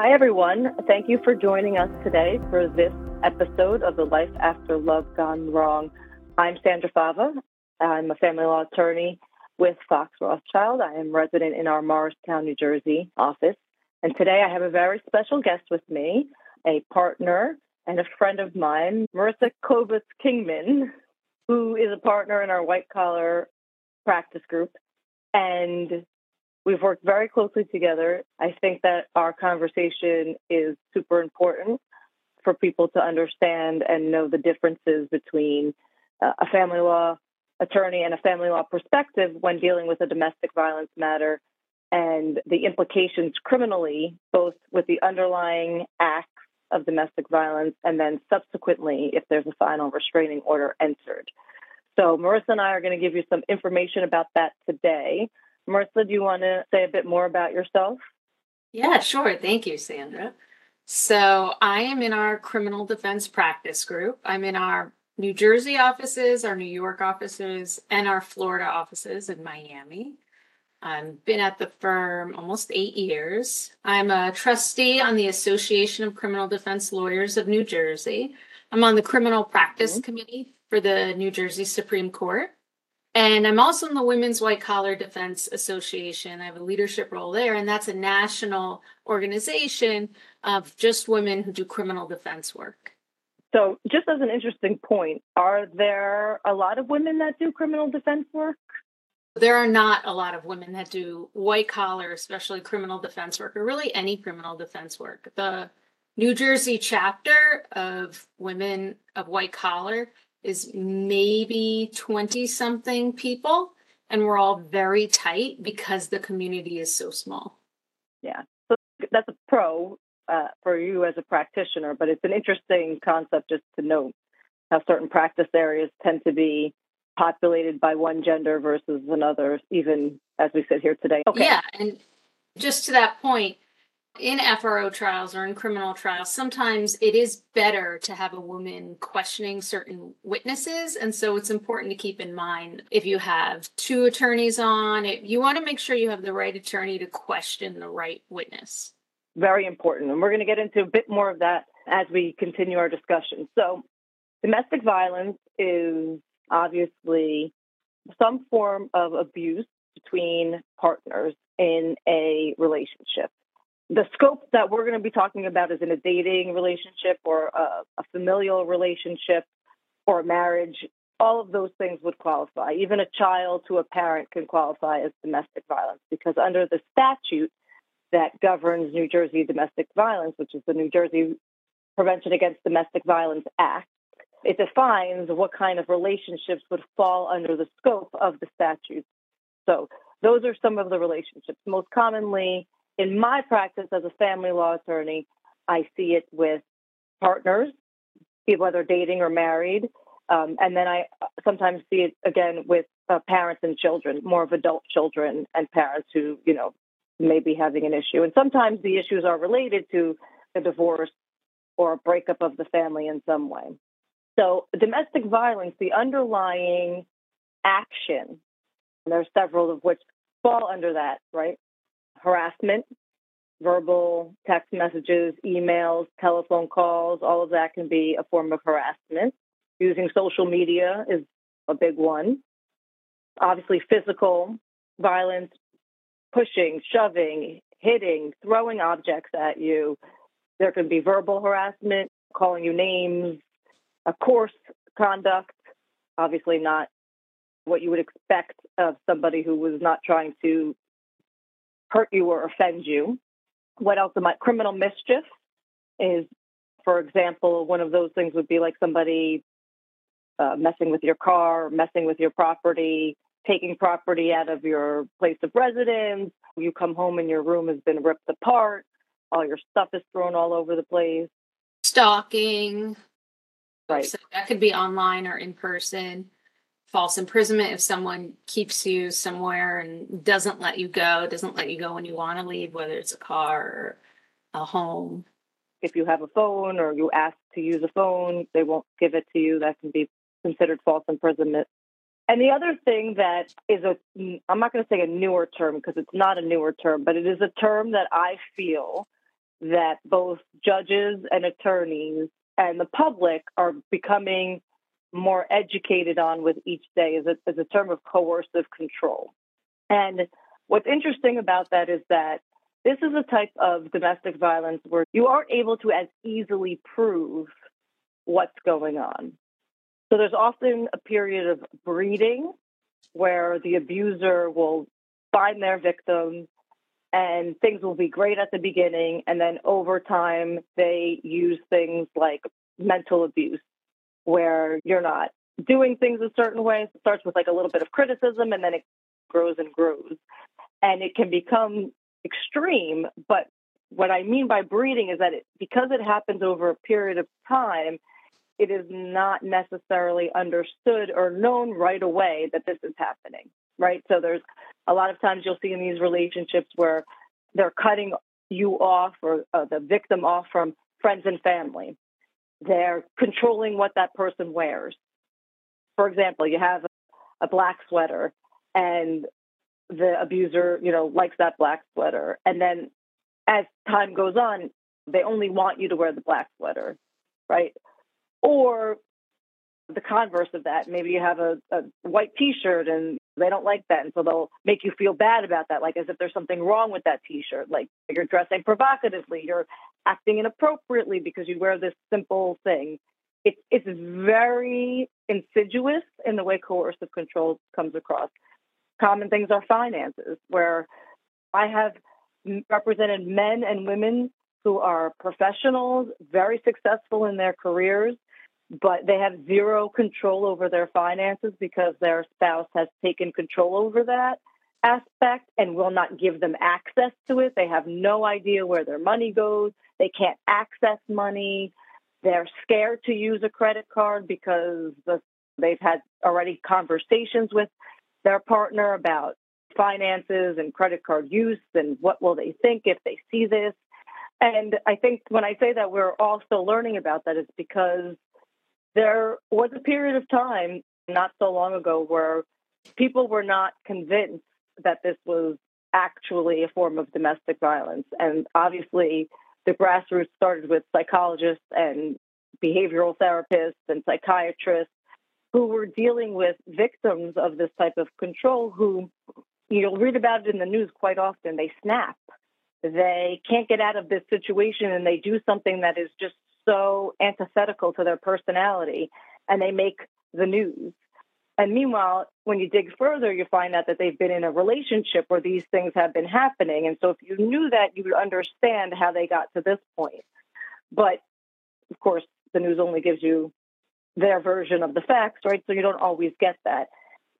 Hi, everyone. Thank you for joining us today for this episode of the Life After Love Gone Wrong. I'm Sandra Fava. I'm a family law attorney with Fox Rothschild. I am resident in our Morristown, New Jersey office. And today I have a very special guest with me, a partner and a friend of mine, Marissa Koblitz Kingman, who is a partner in our white collar practice group. And We've worked very closely together. I think that our conversation is super important for people to understand and know the differences between uh, a family law attorney and a family law perspective when dealing with a domestic violence matter and the implications criminally, both with the underlying acts of domestic violence and then subsequently if there's a final restraining order entered. So, Marissa and I are going to give you some information about that today. Marissa, do you want to say a bit more about yourself? Yeah, sure. Thank you, Sandra. So, I am in our criminal defense practice group. I'm in our New Jersey offices, our New York offices, and our Florida offices in Miami. I've been at the firm almost eight years. I'm a trustee on the Association of Criminal Defense Lawyers of New Jersey. I'm on the Criminal Practice mm-hmm. Committee for the New Jersey Supreme Court. And I'm also in the Women's White Collar Defense Association. I have a leadership role there, and that's a national organization of just women who do criminal defense work. So, just as an interesting point, are there a lot of women that do criminal defense work? There are not a lot of women that do white collar, especially criminal defense work, or really any criminal defense work. The New Jersey chapter of Women of White Collar is maybe 20 something people and we're all very tight because the community is so small. Yeah. So that's a pro uh, for you as a practitioner but it's an interesting concept just to note how certain practice areas tend to be populated by one gender versus another even as we sit here today. Okay. Yeah and just to that point in FRO trials or in criminal trials, sometimes it is better to have a woman questioning certain witnesses. And so it's important to keep in mind if you have two attorneys on, it, you want to make sure you have the right attorney to question the right witness. Very important. And we're going to get into a bit more of that as we continue our discussion. So, domestic violence is obviously some form of abuse between partners in a relationship the scope that we're going to be talking about is in a dating relationship or a, a, familial relationship or a marriage. All of those things would qualify. Even a child to a parent can qualify as domestic violence because under the statute that governs New Jersey domestic violence, which is the New Jersey Prevention Against Domestic Violence Act, it defines what kind of relationships would fall under the scope of the statute. So those are some of the relationships. Most commonly, in my practice as a family law attorney, I see it with partners, people whether dating or married. Um, and then I sometimes see it again with uh, parents and children, more of adult children and parents who, you know, may be having an issue. And sometimes the issues are related to a divorce or a breakup of the family in some way. So, domestic violence, the underlying action, there are several of which fall under that, right? Harassment, verbal, text messages, emails, telephone calls, all of that can be a form of harassment. Using social media is a big one. Obviously, physical violence, pushing, shoving, hitting, throwing objects at you. There can be verbal harassment, calling you names, a course conduct, obviously not what you would expect of somebody who was not trying to hurt you or offend you. What else am I? Criminal mischief is, for example, one of those things would be like somebody uh, messing with your car, messing with your property, taking property out of your place of residence. You come home and your room has been ripped apart. All your stuff is thrown all over the place. Stalking. Right. So that could be online or in person false imprisonment if someone keeps you somewhere and doesn't let you go, doesn't let you go when you want to leave, whether it's a car or a home. If you have a phone or you ask to use a phone, they won't give it to you. That can be considered false imprisonment. And the other thing that is a, I'm not going to say a newer term because it's not a newer term, but it is a term that I feel that both judges and attorneys and the public are becoming more educated on with each day is a, is a term of coercive control. And what's interesting about that is that this is a type of domestic violence where you aren't able to as easily prove what's going on. So there's often a period of breeding where the abuser will find their victim and things will be great at the beginning. And then over time, they use things like mental abuse, where you're not doing things a certain way. It starts with like a little bit of criticism and then it grows and grows. And it can become extreme. But what I mean by breeding is that it, because it happens over a period of time, it is not necessarily understood or known right away that this is happening, right? So there's a lot of times you'll see in these relationships where they're cutting you off or uh, the victim off from friends and family. They're controlling what that person wears. For example, you have a, black sweater and the abuser, you know, likes that black sweater. And then as time goes on, they only want you to wear the black sweater, right? Or the converse of that, maybe you have a, a white T-shirt and they don't like that, and so they'll make you feel bad about that, like as if there's something wrong with that T-shirt, like you're dressing provocatively, you're acting inappropriately because you wear this simple thing. It's it's very insidious in the way coercive control comes across. Common things are finances, where I have represented men and women who are professionals, very successful in their careers, but they have zero control over their finances because their spouse has taken control over that aspect and will not give them access to it. They have no idea where their money goes. They can't access money. They're scared to use a credit card because the, they've had already conversations with their partner about finances and credit card use and what will they think if they see this. And I think when I say that we're all still learning about that is because there was a period of time not so long ago where people were not convinced that this was actually a form of domestic violence. And obviously, the grassroots started with psychologists and behavioral therapists and psychiatrists who were dealing with victims of this type of control who you'll read about it in the news quite often. They snap. They can't get out of this situation and they do something that is just so antithetical to their personality and they make the news. And meanwhile, when you dig further, you find out that they've been in a relationship where these things have been happening. And so if you knew that, you would understand how they got to this point. But of course, the news only gives you their version of the facts, right? So you don't always get that.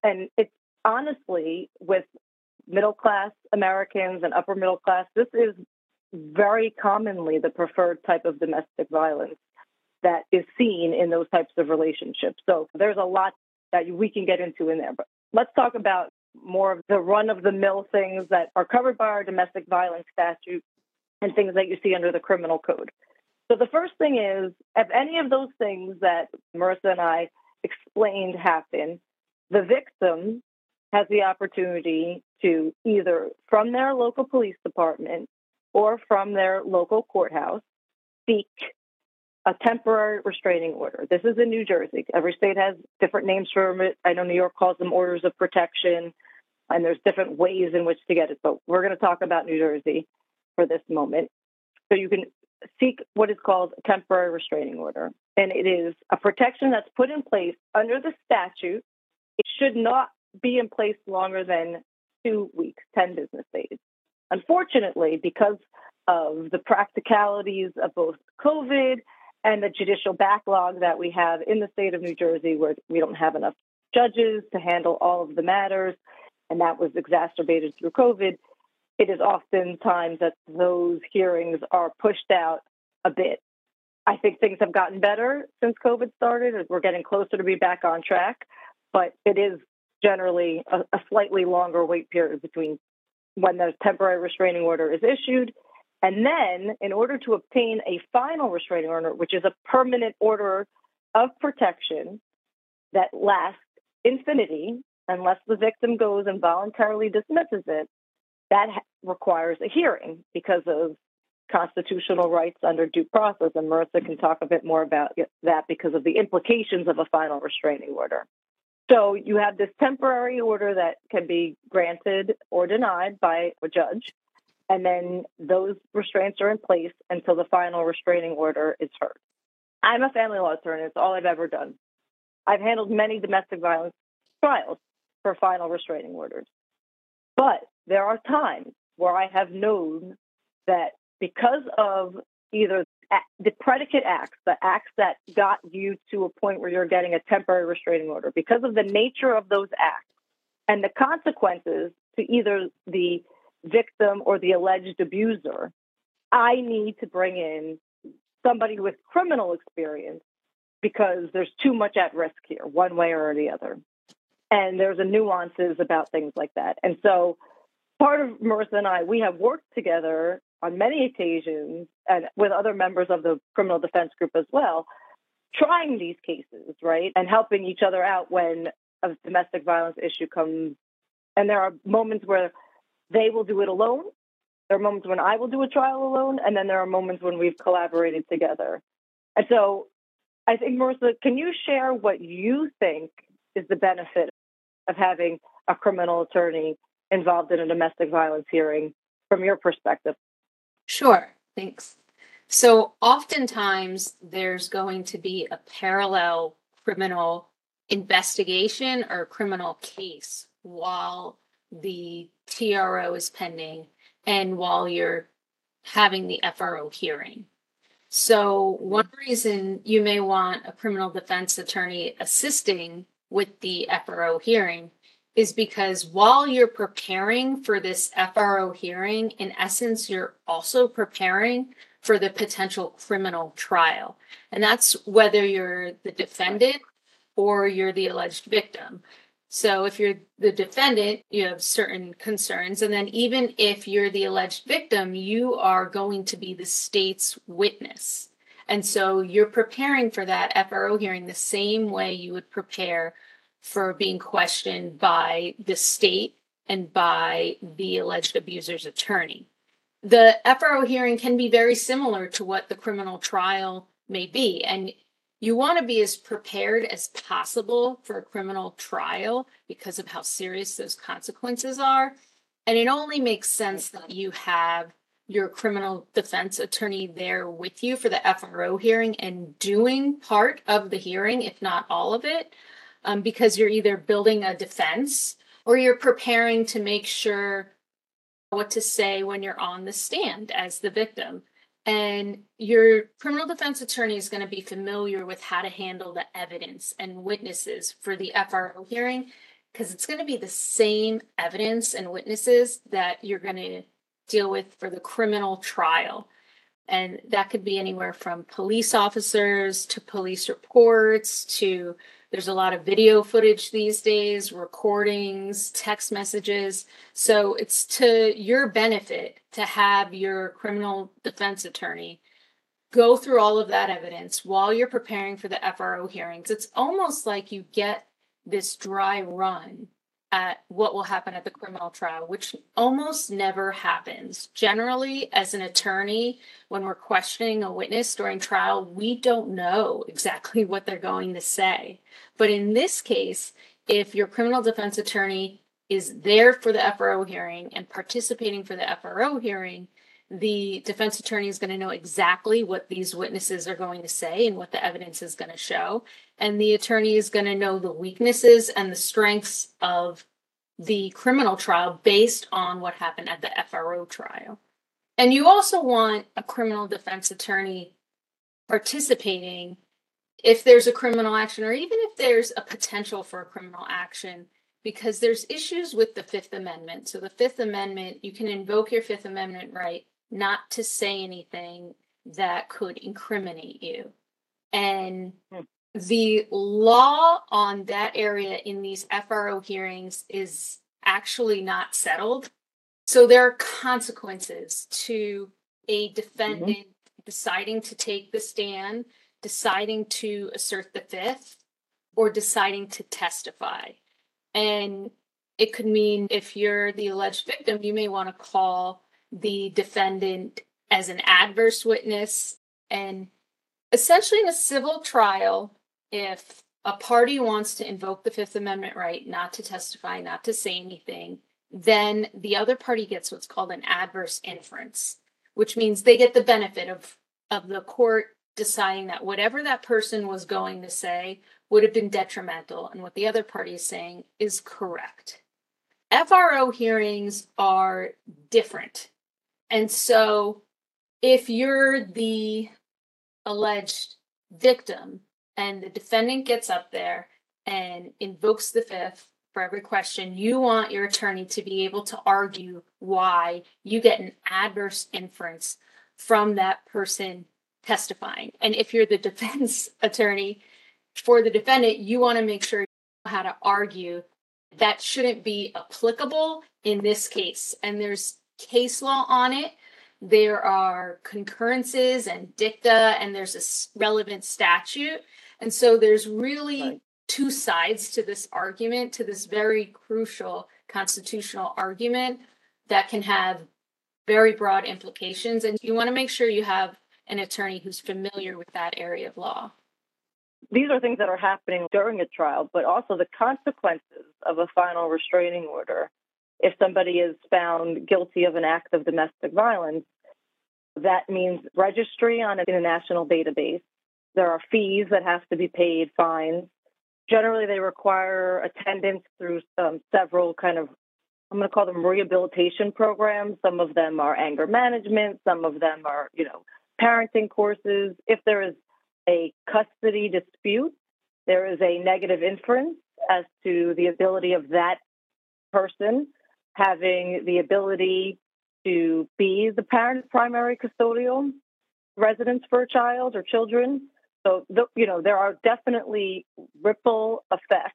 And it's honestly, with middle class Americans and upper middle class, this is very commonly the preferred type of domestic violence that is seen in those types of relationships. So there's a lot that we can get into in there. But let's talk about more of the run of the mill things that are covered by our domestic violence statute and things that you see under the criminal code. So the first thing is if any of those things that Marissa and I explained happen, the victim has the opportunity to either from their local police department or from their local courthouse seek a temporary restraining order. This is in New Jersey. Every state has different names for it. I know New York calls them orders of protection, and there's different ways in which to get it. But we're going to talk about New Jersey for this moment. So you can seek what is called a temporary restraining order, and it is a protection that's put in place under the statute. It should not be in place longer than two weeks, 10 business days. Unfortunately, because of the practicalities of both COVID and the judicial backlog that we have in the state of New Jersey, where we don't have enough judges to handle all of the matters, and that was exacerbated through COVID, it is oftentimes that those hearings are pushed out a bit. I think things have gotten better since COVID started. We're getting closer to be back on track, but it is generally a, a slightly longer wait period between when the temporary restraining order is issued. And then, in order to obtain a final restraining order, which is a permanent order of protection that lasts infinity, unless the victim goes and voluntarily dismisses it, that requires a hearing because of constitutional rights under due process. And Marissa can talk a bit more about that because of the implications of a final restraining order. So you have this temporary order that can be granted or denied by a judge. And then those restraints are in place until the final restraining order is heard. I'm a family law attorney. It's all I've ever done. I've handled many domestic violence trials for final restraining orders. But there are times where I have known that because of either the predicate acts, the acts that got you to a point where you're getting a temporary restraining order, because of the nature of those acts and the consequences to either the victim or the alleged abuser, I need to bring in somebody with criminal experience because there's too much at risk here, one way or the other. And there's a nuances about things like that. And so part of Marissa and I, we have worked together on many occasions and with other members of the criminal defense group as well, trying these cases, right? And helping each other out when a domestic violence issue comes. And there are moments where they will do it alone. There are moments when I will do a trial alone. And then there are moments when we've collaborated together. And so I think, Marissa, can you share what you think is the benefit of having a criminal attorney involved in a domestic violence hearing from your perspective? Sure, thanks. So, oftentimes there's going to be a parallel criminal investigation or criminal case while the TRO is pending and while you're having the FRO hearing. So, one reason you may want a criminal defense attorney assisting with the FRO hearing is because while you're preparing for this FRO hearing, in essence, you're also preparing for the potential criminal trial. And that's whether you're the defendant or you're the alleged victim. So if you're the defendant, you have certain concerns. And then even if you're the alleged victim, you are going to be the state's witness. And so you're preparing for that FRO hearing the same way you would prepare for being questioned by the state and by the alleged abuser's attorney. The FRO hearing can be very similar to what the criminal trial may be. And you want to be as prepared as possible for a criminal trial because of how serious those consequences are. And it only makes sense that you have your criminal defense attorney there with you for the FRO hearing and doing part of the hearing, if not all of it, um, because you're either building a defense or you're preparing to make sure what to say when you're on the stand as the victim. And your criminal defense attorney is going to be familiar with how to handle the evidence and witnesses for the FRO hearing because it's going to be the same evidence and witnesses that you're going to deal with for the criminal trial. And that could be anywhere from police officers to police reports to there's a lot of video footage these days, recordings, text messages. So it's to your benefit to have your criminal defense attorney go through all of that evidence while you're preparing for the FRO hearings. It's almost like you get this dry run at what will happen at the criminal trial, which almost never happens. Generally, as an attorney, when we're questioning a witness during trial, we don't know exactly what they're going to say. But in this case, if your criminal defense attorney is there for the FRO hearing and participating for the FRO hearing, the defense attorney is going to know exactly what these witnesses are going to say and what the evidence is going to show. And the attorney is going to know the weaknesses and the strengths of the criminal trial based on what happened at the FRO trial. And you also want a criminal defense attorney participating if there's a criminal action or even if there's a potential for a criminal action because there's issues with the Fifth Amendment. So, the Fifth Amendment, you can invoke your Fifth Amendment right not to say anything that could incriminate you. And hmm. the law on that area in these FRO hearings is actually not settled. So there are consequences to a defendant mm-hmm. deciding to take the stand, deciding to assert the fifth, or deciding to testify. And it could mean if you're the alleged victim, you may want to call the defendant as an adverse witness. And essentially, in a civil trial, if a party wants to invoke the Fifth Amendment right not to testify, not to say anything, then the other party gets what's called an adverse inference, which means they get the benefit of, of the court deciding that whatever that person was going to say would have been detrimental and what the other party is saying is correct. FRO hearings are different. And so if you're the alleged victim and the defendant gets up there and invokes the fifth for every question, you want your attorney to be able to argue why you get an adverse inference from that person testifying. And if you're the defense attorney for the defendant, you want to make sure you know how to argue that shouldn't be applicable in this case. And there's case law on it. There are concurrences and dicta, and there's a relevant statute. And so there's really right. two sides to this argument, to this very crucial constitutional argument that can have very broad implications. And you want to make sure you have an attorney who's familiar with that area of law. These are things that are happening during a trial, but also the consequences of a final restraining order. If somebody is found guilty of an act of domestic violence, that means registry on an international database. There are fees that have to be paid, fines. Generally, they require attendance through um, several kind of I'm going to call them rehabilitation programs. Some of them are anger management. Some of them are, you know, parenting courses. If there is a custody dispute, there is a negative inference as to the ability of that person having the ability to be the parent primary custodial residence for a child or children. So, you know, there are definitely ripple effects.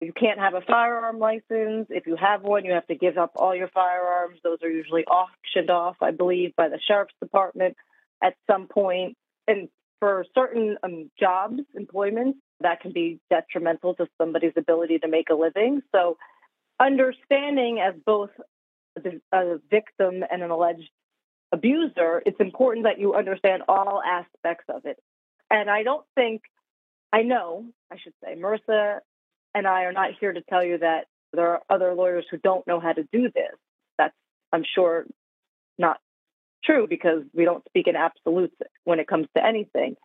You can't have a firearm license. If you have one, you have to give up all your firearms. Those are usually auctioned off, I believe, by the sheriff's department at some point. And for certain um, jobs, employments, that can be detrimental to somebody's ability to make a living. So, understanding as both a victim and an alleged abuser, it's important that you understand all aspects of it. And I don't think, I know, I should say, Marissa and I are not here to tell you that there are other lawyers who don't know how to do this. That's, I'm sure, not true because we don't speak in absolutes when it comes to anything.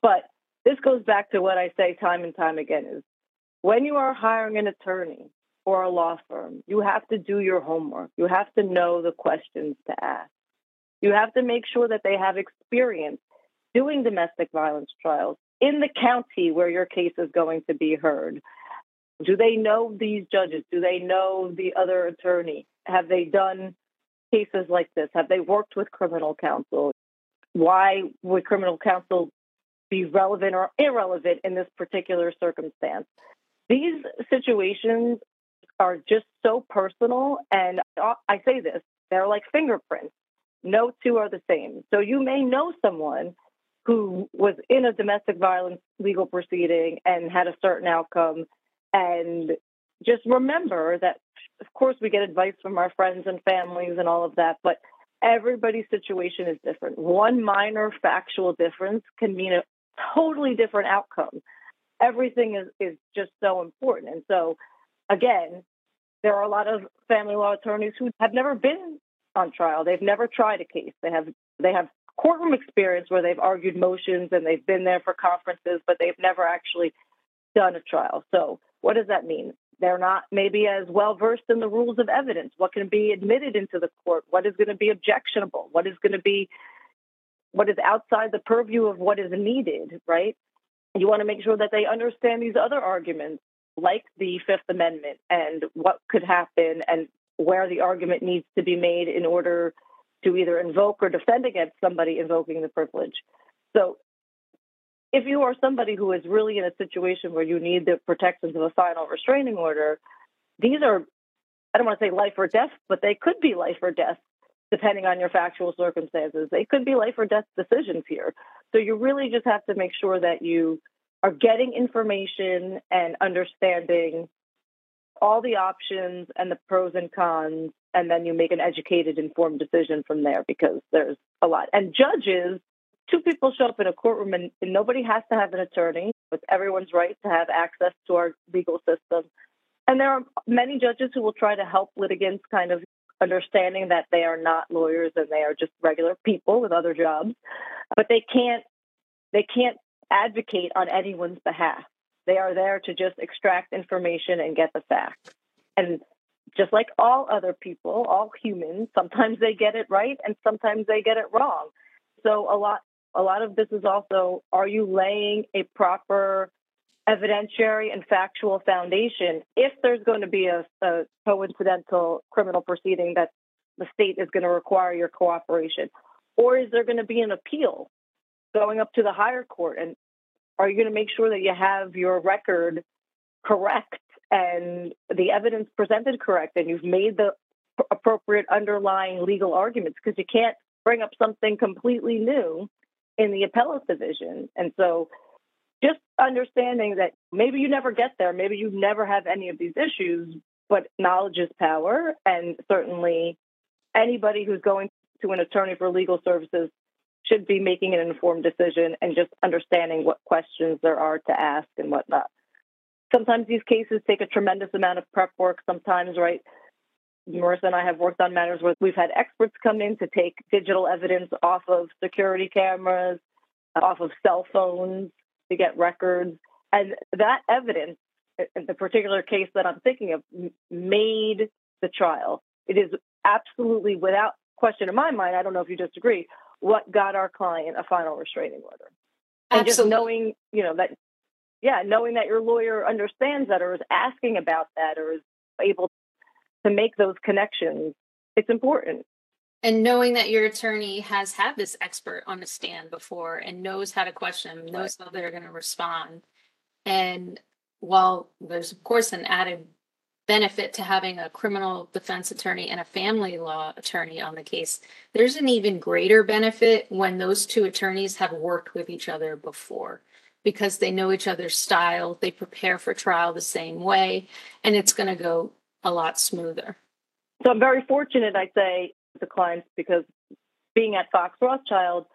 But this goes back to what I say time and time again is when you are hiring an attorney or a law firm, you have to do your homework. You have to know the questions to ask. You have to make sure that they have experience doing domestic violence trials in the county where your case is going to be heard. Do they know these judges? Do they know the other attorney? Have they done cases like this? Have they worked with criminal counsel? Why would criminal counsel be relevant or irrelevant in this particular circumstance? These situations are just so personal. And I say this, they're like fingerprints. No two are the same. So you may know someone who was in a domestic violence legal proceeding and had a certain outcome. And just remember that, of course, we get advice from our friends and families and all of that, but everybody's situation is different. One minor factual difference can mean a totally different outcome. Everything is, is just so important. And so, again, there are a lot of family law attorneys who have never been on trial. They've never tried a case. They have they have courtroom experience where they've argued motions and they've been there for conferences, but they've never actually done a trial. So, what does that mean? They're not maybe as well versed in the rules of evidence. What can be admitted into the court? What is going to be objectionable? What is going to be what is outside the purview of what is needed, right? You want to make sure that they understand these other arguments like the Fifth Amendment and what could happen and where the argument needs to be made in order to either invoke or defend against somebody invoking the privilege. So, if you are somebody who is really in a situation where you need the protections of a final restraining order, these are, I don't want to say life or death, but they could be life or death depending on your factual circumstances. They could be life or death decisions here. So, you really just have to make sure that you are getting information and understanding all the options and the pros and cons and then you make an educated, informed decision from there because there's a lot. And judges, two people show up in a courtroom and, and nobody has to have an attorney. It's everyone's right to have access to our legal system. And there are many judges who will try to help litigants kind of understanding that they are not lawyers and they are just regular people with other jobs, but they can't they can't advocate on anyone's behalf. They are there to just extract information and get the facts. And just like all other people, all humans, sometimes they get it right and sometimes they get it wrong. So a lot a lot of this is also are you laying a proper evidentiary and factual foundation if there's going to be a, a coincidental criminal proceeding that the state is going to require your cooperation or is there going to be an appeal going up to the higher court and are you going to make sure that you have your record correct and the evidence presented correct and you've made the appropriate underlying legal arguments? Because you can't bring up something completely new in the appellate division. And so just understanding that maybe you never get there maybe you never have any of these issues but knowledge is power and certainly anybody who's going to an attorney for legal services should be making an informed decision and just understanding what questions there are to ask and whatnot. Sometimes these cases take a tremendous amount of prep work. Sometimes, right, Marissa and I have worked on matters where we've had experts come in to take digital evidence off of security cameras, off of cell phones to get records. And that evidence, in the particular case that I'm thinking of, made the trial. It is absolutely without question in my mind, I don't know if you disagree, what got our client a final restraining order. And Absolutely. just knowing, you know, that, yeah, knowing that your lawyer understands that or is asking about that or is able to make those connections, it's important. And knowing that your attorney has had this expert on the stand before and knows how to question knows right. how they're going to respond. And while there's, of course, an added benefit to having a criminal defense attorney and a family law attorney on the case. There's an even greater benefit when those two attorneys have worked with each other before because they know each other's style, they prepare for trial the same way, and it's going to go a lot smoother. So I'm very fortunate, I say, to clients because being at Fox Rothschild,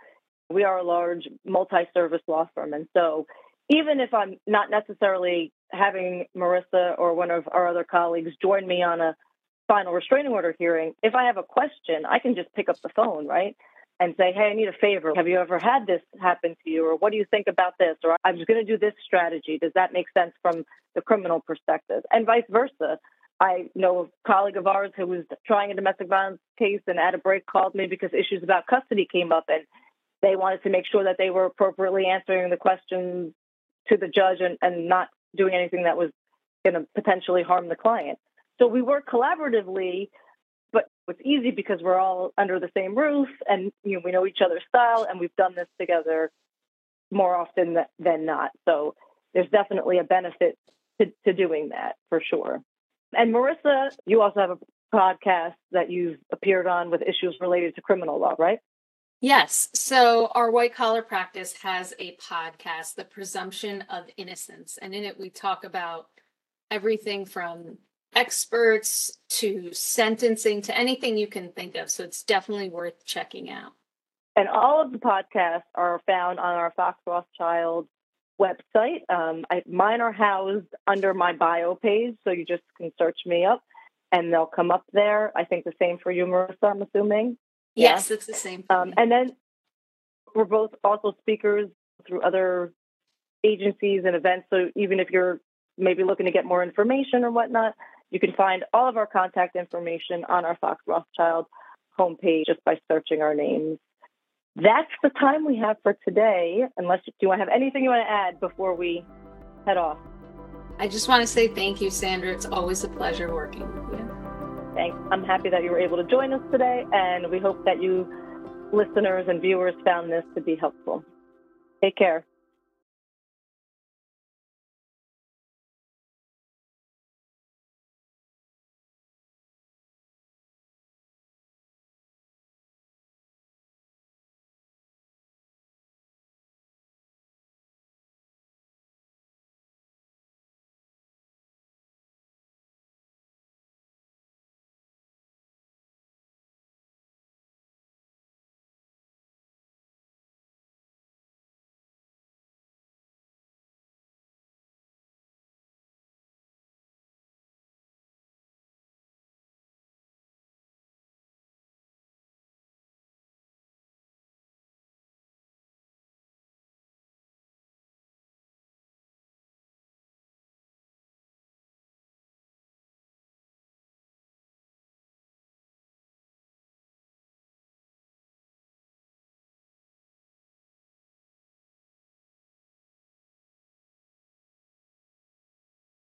we are a large multi service law firm. And so even if I'm not necessarily having Marissa or one of our other colleagues join me on a final restraining order hearing, if I have a question, I can just pick up the phone, right? And say, hey, I need a favor. Have you ever had this happen to you? Or what do you think about this? Or I'm just going to do this strategy. Does that make sense from the criminal perspective? And vice versa. I know a colleague of ours who was trying a domestic violence case and at a break called me because issues about custody came up and they wanted to make sure that they were appropriately answering the questions to the judge and, and not doing anything that was going to potentially harm the client. So we work collaboratively, but it's easy because we're all under the same roof and you know, we know each other's style and we've done this together more often than not. So there's definitely a benefit to, to doing that for sure. And Marissa, you also have a podcast that you've appeared on with issues related to criminal law, right? Yes. So our white collar practice has a podcast, The Presumption of Innocence. And in it, we talk about everything from experts to sentencing to anything you can think of. So it's definitely worth checking out. And all of the podcasts are found on our Fox Rothschild website. Um, I, mine are housed under my bio page, so you just can search me up and they'll come up there. I think the same for you, Marissa, I'm assuming. Yes, it's the same. Um, and then we're both also speakers through other agencies and events. So even if you're maybe looking to get more information or whatnot, you can find all of our contact information on our Fox Rothschild homepage just by searching our names. That's the time we have for today. Unless do you want to have anything you want to add before we head off? I just want to say thank you, Sandra. It's always a pleasure working with you. Thanks. I'm happy that you were able to join us today, and we hope that you listeners and viewers found this to be helpful. Take care.